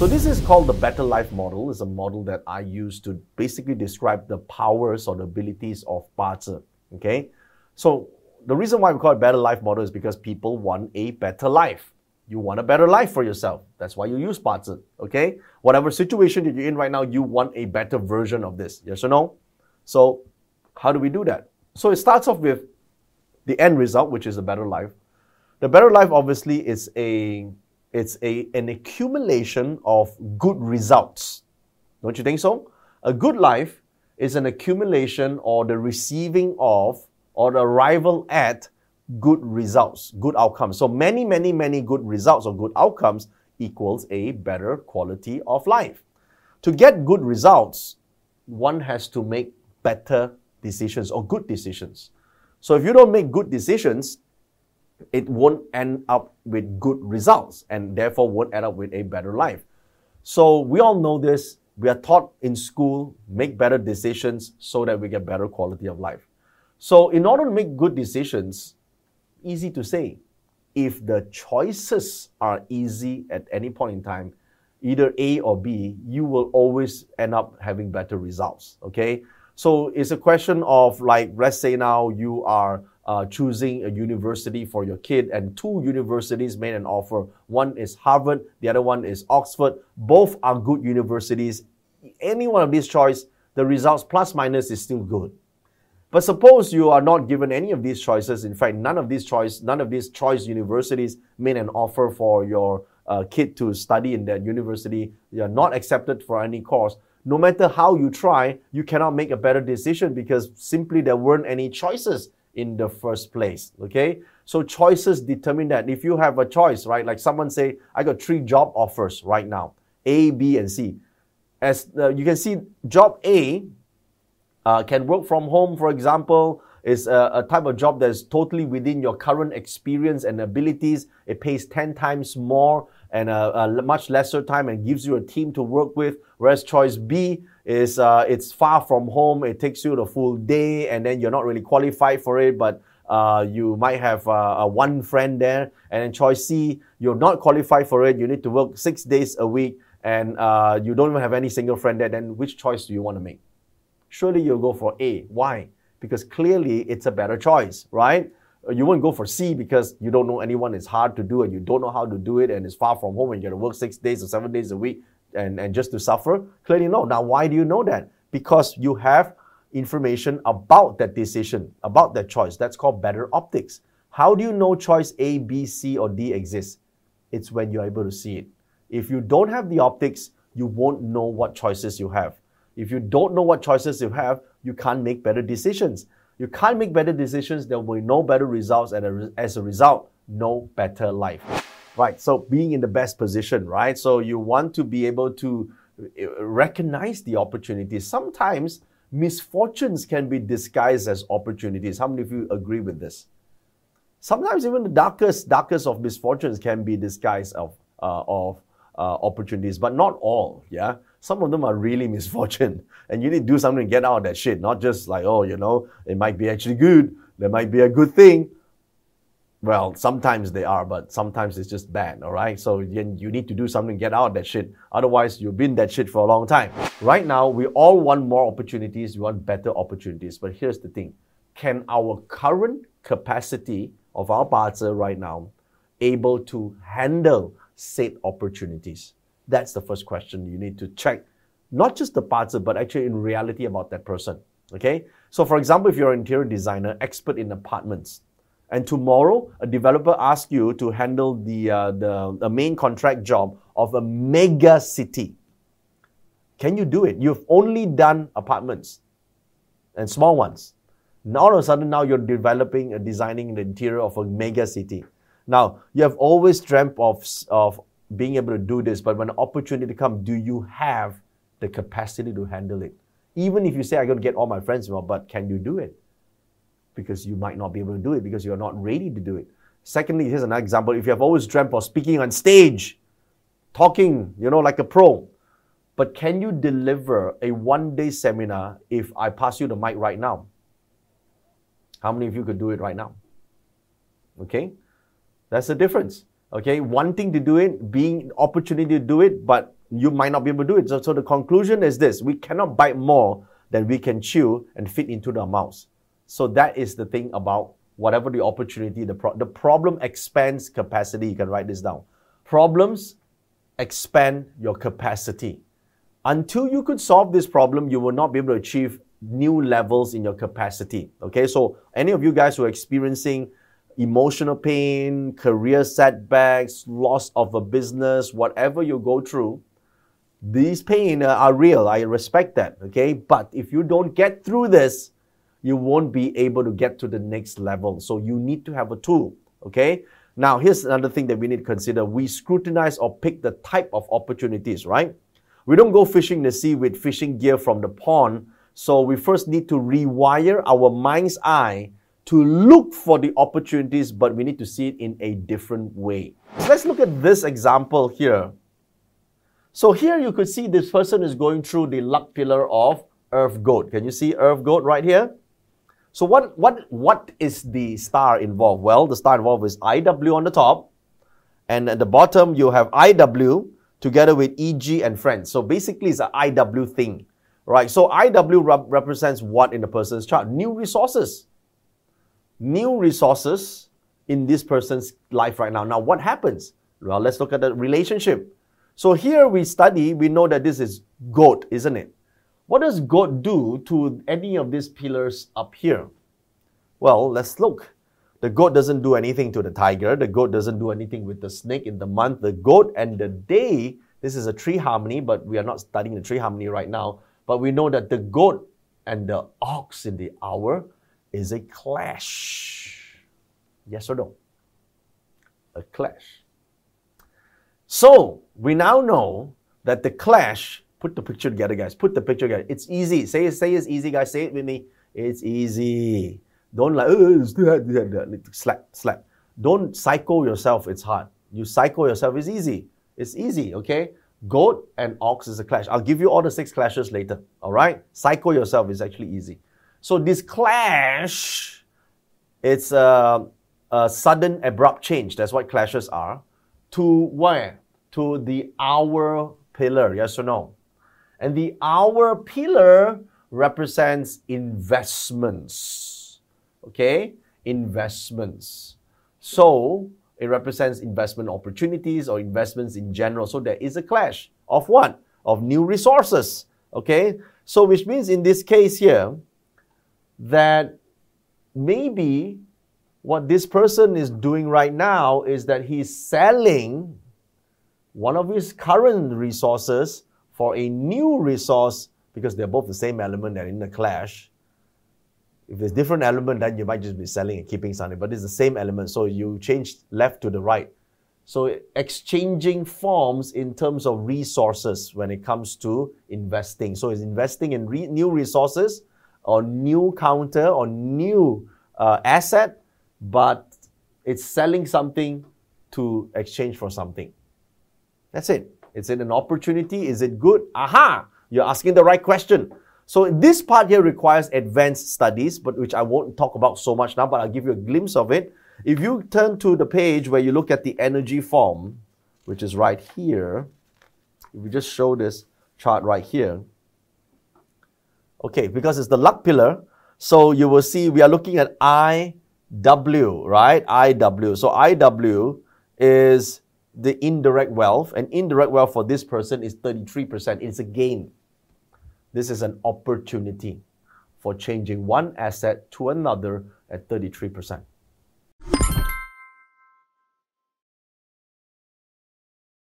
So this is called the Better Life model. It's a model that I use to basically describe the powers or the abilities of Bazi. Okay, so the reason why we call it Better Life model is because people want a better life. You want a better life for yourself. That's why you use Bazi. Okay, whatever situation that you're in right now, you want a better version of this. Yes or no? So how do we do that? So it starts off with the end result, which is a better life. The better life obviously is a it's a, an accumulation of good results. Don't you think so? A good life is an accumulation or the receiving of or the arrival at good results, good outcomes. So many, many, many good results or good outcomes equals a better quality of life. To get good results, one has to make better decisions or good decisions. So if you don't make good decisions, it won't end up with good results and therefore won't end up with a better life. So we all know this. We are taught in school, make better decisions so that we get better quality of life. So in order to make good decisions, easy to say, if the choices are easy at any point in time, either A or B, you will always end up having better results. Okay? So it's a question of like, let's say now you are uh, choosing a university for your kid, and two universities made an offer. One is Harvard, the other one is Oxford. Both are good universities. Any one of these choice, the results plus minus is still good. But suppose you are not given any of these choices. In fact, none of these choice, none of these choice universities made an offer for your uh, kid to study in that university. You are not accepted for any course. No matter how you try, you cannot make a better decision because simply there weren't any choices in the first place. Okay, so choices determine that. If you have a choice, right? Like someone say, I got three job offers right now, A, B, and C. As uh, you can see, job A uh, can work from home, for example, is a, a, type of job that's totally within your current experience and abilities. It pays 10 times more and a, a much lesser time and gives you a team to work with. Whereas choice B is uh, it's far from home. It takes you the full day, and then you're not really qualified for it, but uh, you might have uh, one friend there. And then choice C, you're not qualified for it. You need to work six days a week, and uh, you don't even have any single friend there. Then which choice do you want to make? Surely you'll go for A. Why? Because clearly it's a better choice, right? Uh, you won't go for C because you don't know anyone. It's hard to do, and you don't know how to do it, and it's far from home, and you got to work six days or seven days a week and, and just to suffer? Clearly, no. Now, why do you know that? Because you have information about that decision, about that choice. That's called better optics. How do you know choice A, B, C, or D exists? It's when you're able to see it. If you don't have the optics, you won't know what choices you have. If you don't know what choices you have, you can't make better decisions. You can't make better decisions, there will be no better results, and as a result, no better life. Right. So being in the best position, right? So you want to be able to uh, recognize the opportunities. Sometimes misfortunes can be disguised as opportunities. How many of you agree with this? Sometimes even the darkest, darkest of misfortunes can be disguised of, uh, of uh, opportunities, but not all. Yeah, some of them are really misfortune, and you need to do something to get out of that shit. Not just like, oh, you know, it might be actually good. There might be a good thing, well, sometimes they are, but sometimes it's just bad, all right? So you, you need to do something, get out of that shit. Otherwise, you've been that shit for a long time. Right now, we all want more opportunities, we want better opportunities. But here's the thing can our current capacity of our Bazi right now able to handle said opportunities? That's the first question you need to check. Not just the parts, but actually in reality about that person. Okay? So, for example, if you're an interior designer, expert in apartments, and tomorrow a developer asks you to handle the, uh, the, the main contract job of a mega city. Can you do it? You've only done apartments and small ones. Now all of a sudden, now you're developing and designing the interior of a mega city. Now, you have always dreamt of, of being able to do this, but when the opportunity comes, do you have the capacity to handle it? Even if you say, I'm going to get all my friends involved, but can you do it? because you might not be able to do it because you're not ready to do it. Secondly, here's another example. If you have always dreamt of speaking on stage, talking, you know, like a pro, but can you deliver a one day seminar if I pass you the mic right now? How many of you could do it right now? Okay? That's the difference. Okay? Wanting to do it, being opportunity to do it, but you might not be able to do it. So, so the conclusion is this we cannot bite more than we can chew and fit into the mouths. So that is the thing about whatever the opportunity, the, pro- the problem expands capacity. You can write this down. Problems expand your capacity. Until you could solve this problem, you will not be able to achieve new levels in your capacity. Okay, so any of you guys who are experiencing emotional pain, career setbacks, loss of a business, whatever you go through, these pain are real. I respect that. Okay, but if you don't get through this, you won't be able to get to the next level. So you need to have a tool. Okay. Now here's another thing that we need to consider. We scrutinize or pick the type of opportunities, right? We don't go fishing the sea with fishing gear from the pond. So we first need to rewire our mind's eye to look for the opportunities, but we need to see it in a different way. Let's look at this example here. So here you could see this person is going through the luck pillar of earth goat. Can you see earth goat right here? So what, what, what is the star involved? Well, the star involved is IW on the top, and at the bottom you have IW together with EG and friends. So basically it's an IW thing, right? So IW rep- represents what in the person's chart? New resources new resources in this person's life right now. Now, what happens? Well, let's look at the relationship. So here we study, we know that this is goat, isn't it? What does goat do to any of these pillars up here? Well, let's look. The goat doesn't do anything to the tiger. The goat doesn't do anything with the snake in the month. The goat and the day, this is a three harmony, but we are not studying the three harmony right now. But we know that the goat and the ox in the hour is a clash. Yes or no? A clash. So we now know that the clash, put the picture together, guys. Put the picture together. It's easy. Say it, say it's easy, guys. Say it with me. It's easy. Don't like, oh, slap, slap. Don't psycho yourself, it's hard. You psycho yourself, it's easy. It's easy, okay? Goat and ox is a clash. I'll give you all the six clashes later, all right? Psycho yourself is actually easy. So this clash, it's a, a sudden abrupt change. That's what clashes are. To where? To the hour pillar, yes or no? And the hour pillar represents investments. Okay? Investments. So it represents investment opportunities or investments in general. So there is a clash of what? Of new resources. Okay? So which means in this case here, that maybe what this person is doing right now is that he's selling one of his current resources for a new resource because they're both the same element, they're in a clash. If there's different element, then you might just be selling and keeping something, but it's the same element. So you change left to the right. So exchanging forms in terms of resources when it comes to investing. So it's investing in re- new resources or new counter or new uh, asset, but it's selling something to exchange for something. That's. It's it an opportunity. Is it good? Aha! You're asking the right question. So this part here requires advanced studies, but which I won't talk about so much now, but I'll give you a glimpse of it. If you turn to the page where you look at the energy form, which is right here, if we just show this chart right here, Okay, because it's the luck pillar. So you will see we are looking at IW, right? IW. So IW is the indirect wealth, and indirect wealth for this person is 33%. It's a gain. This is an opportunity for changing one asset to another at 33%.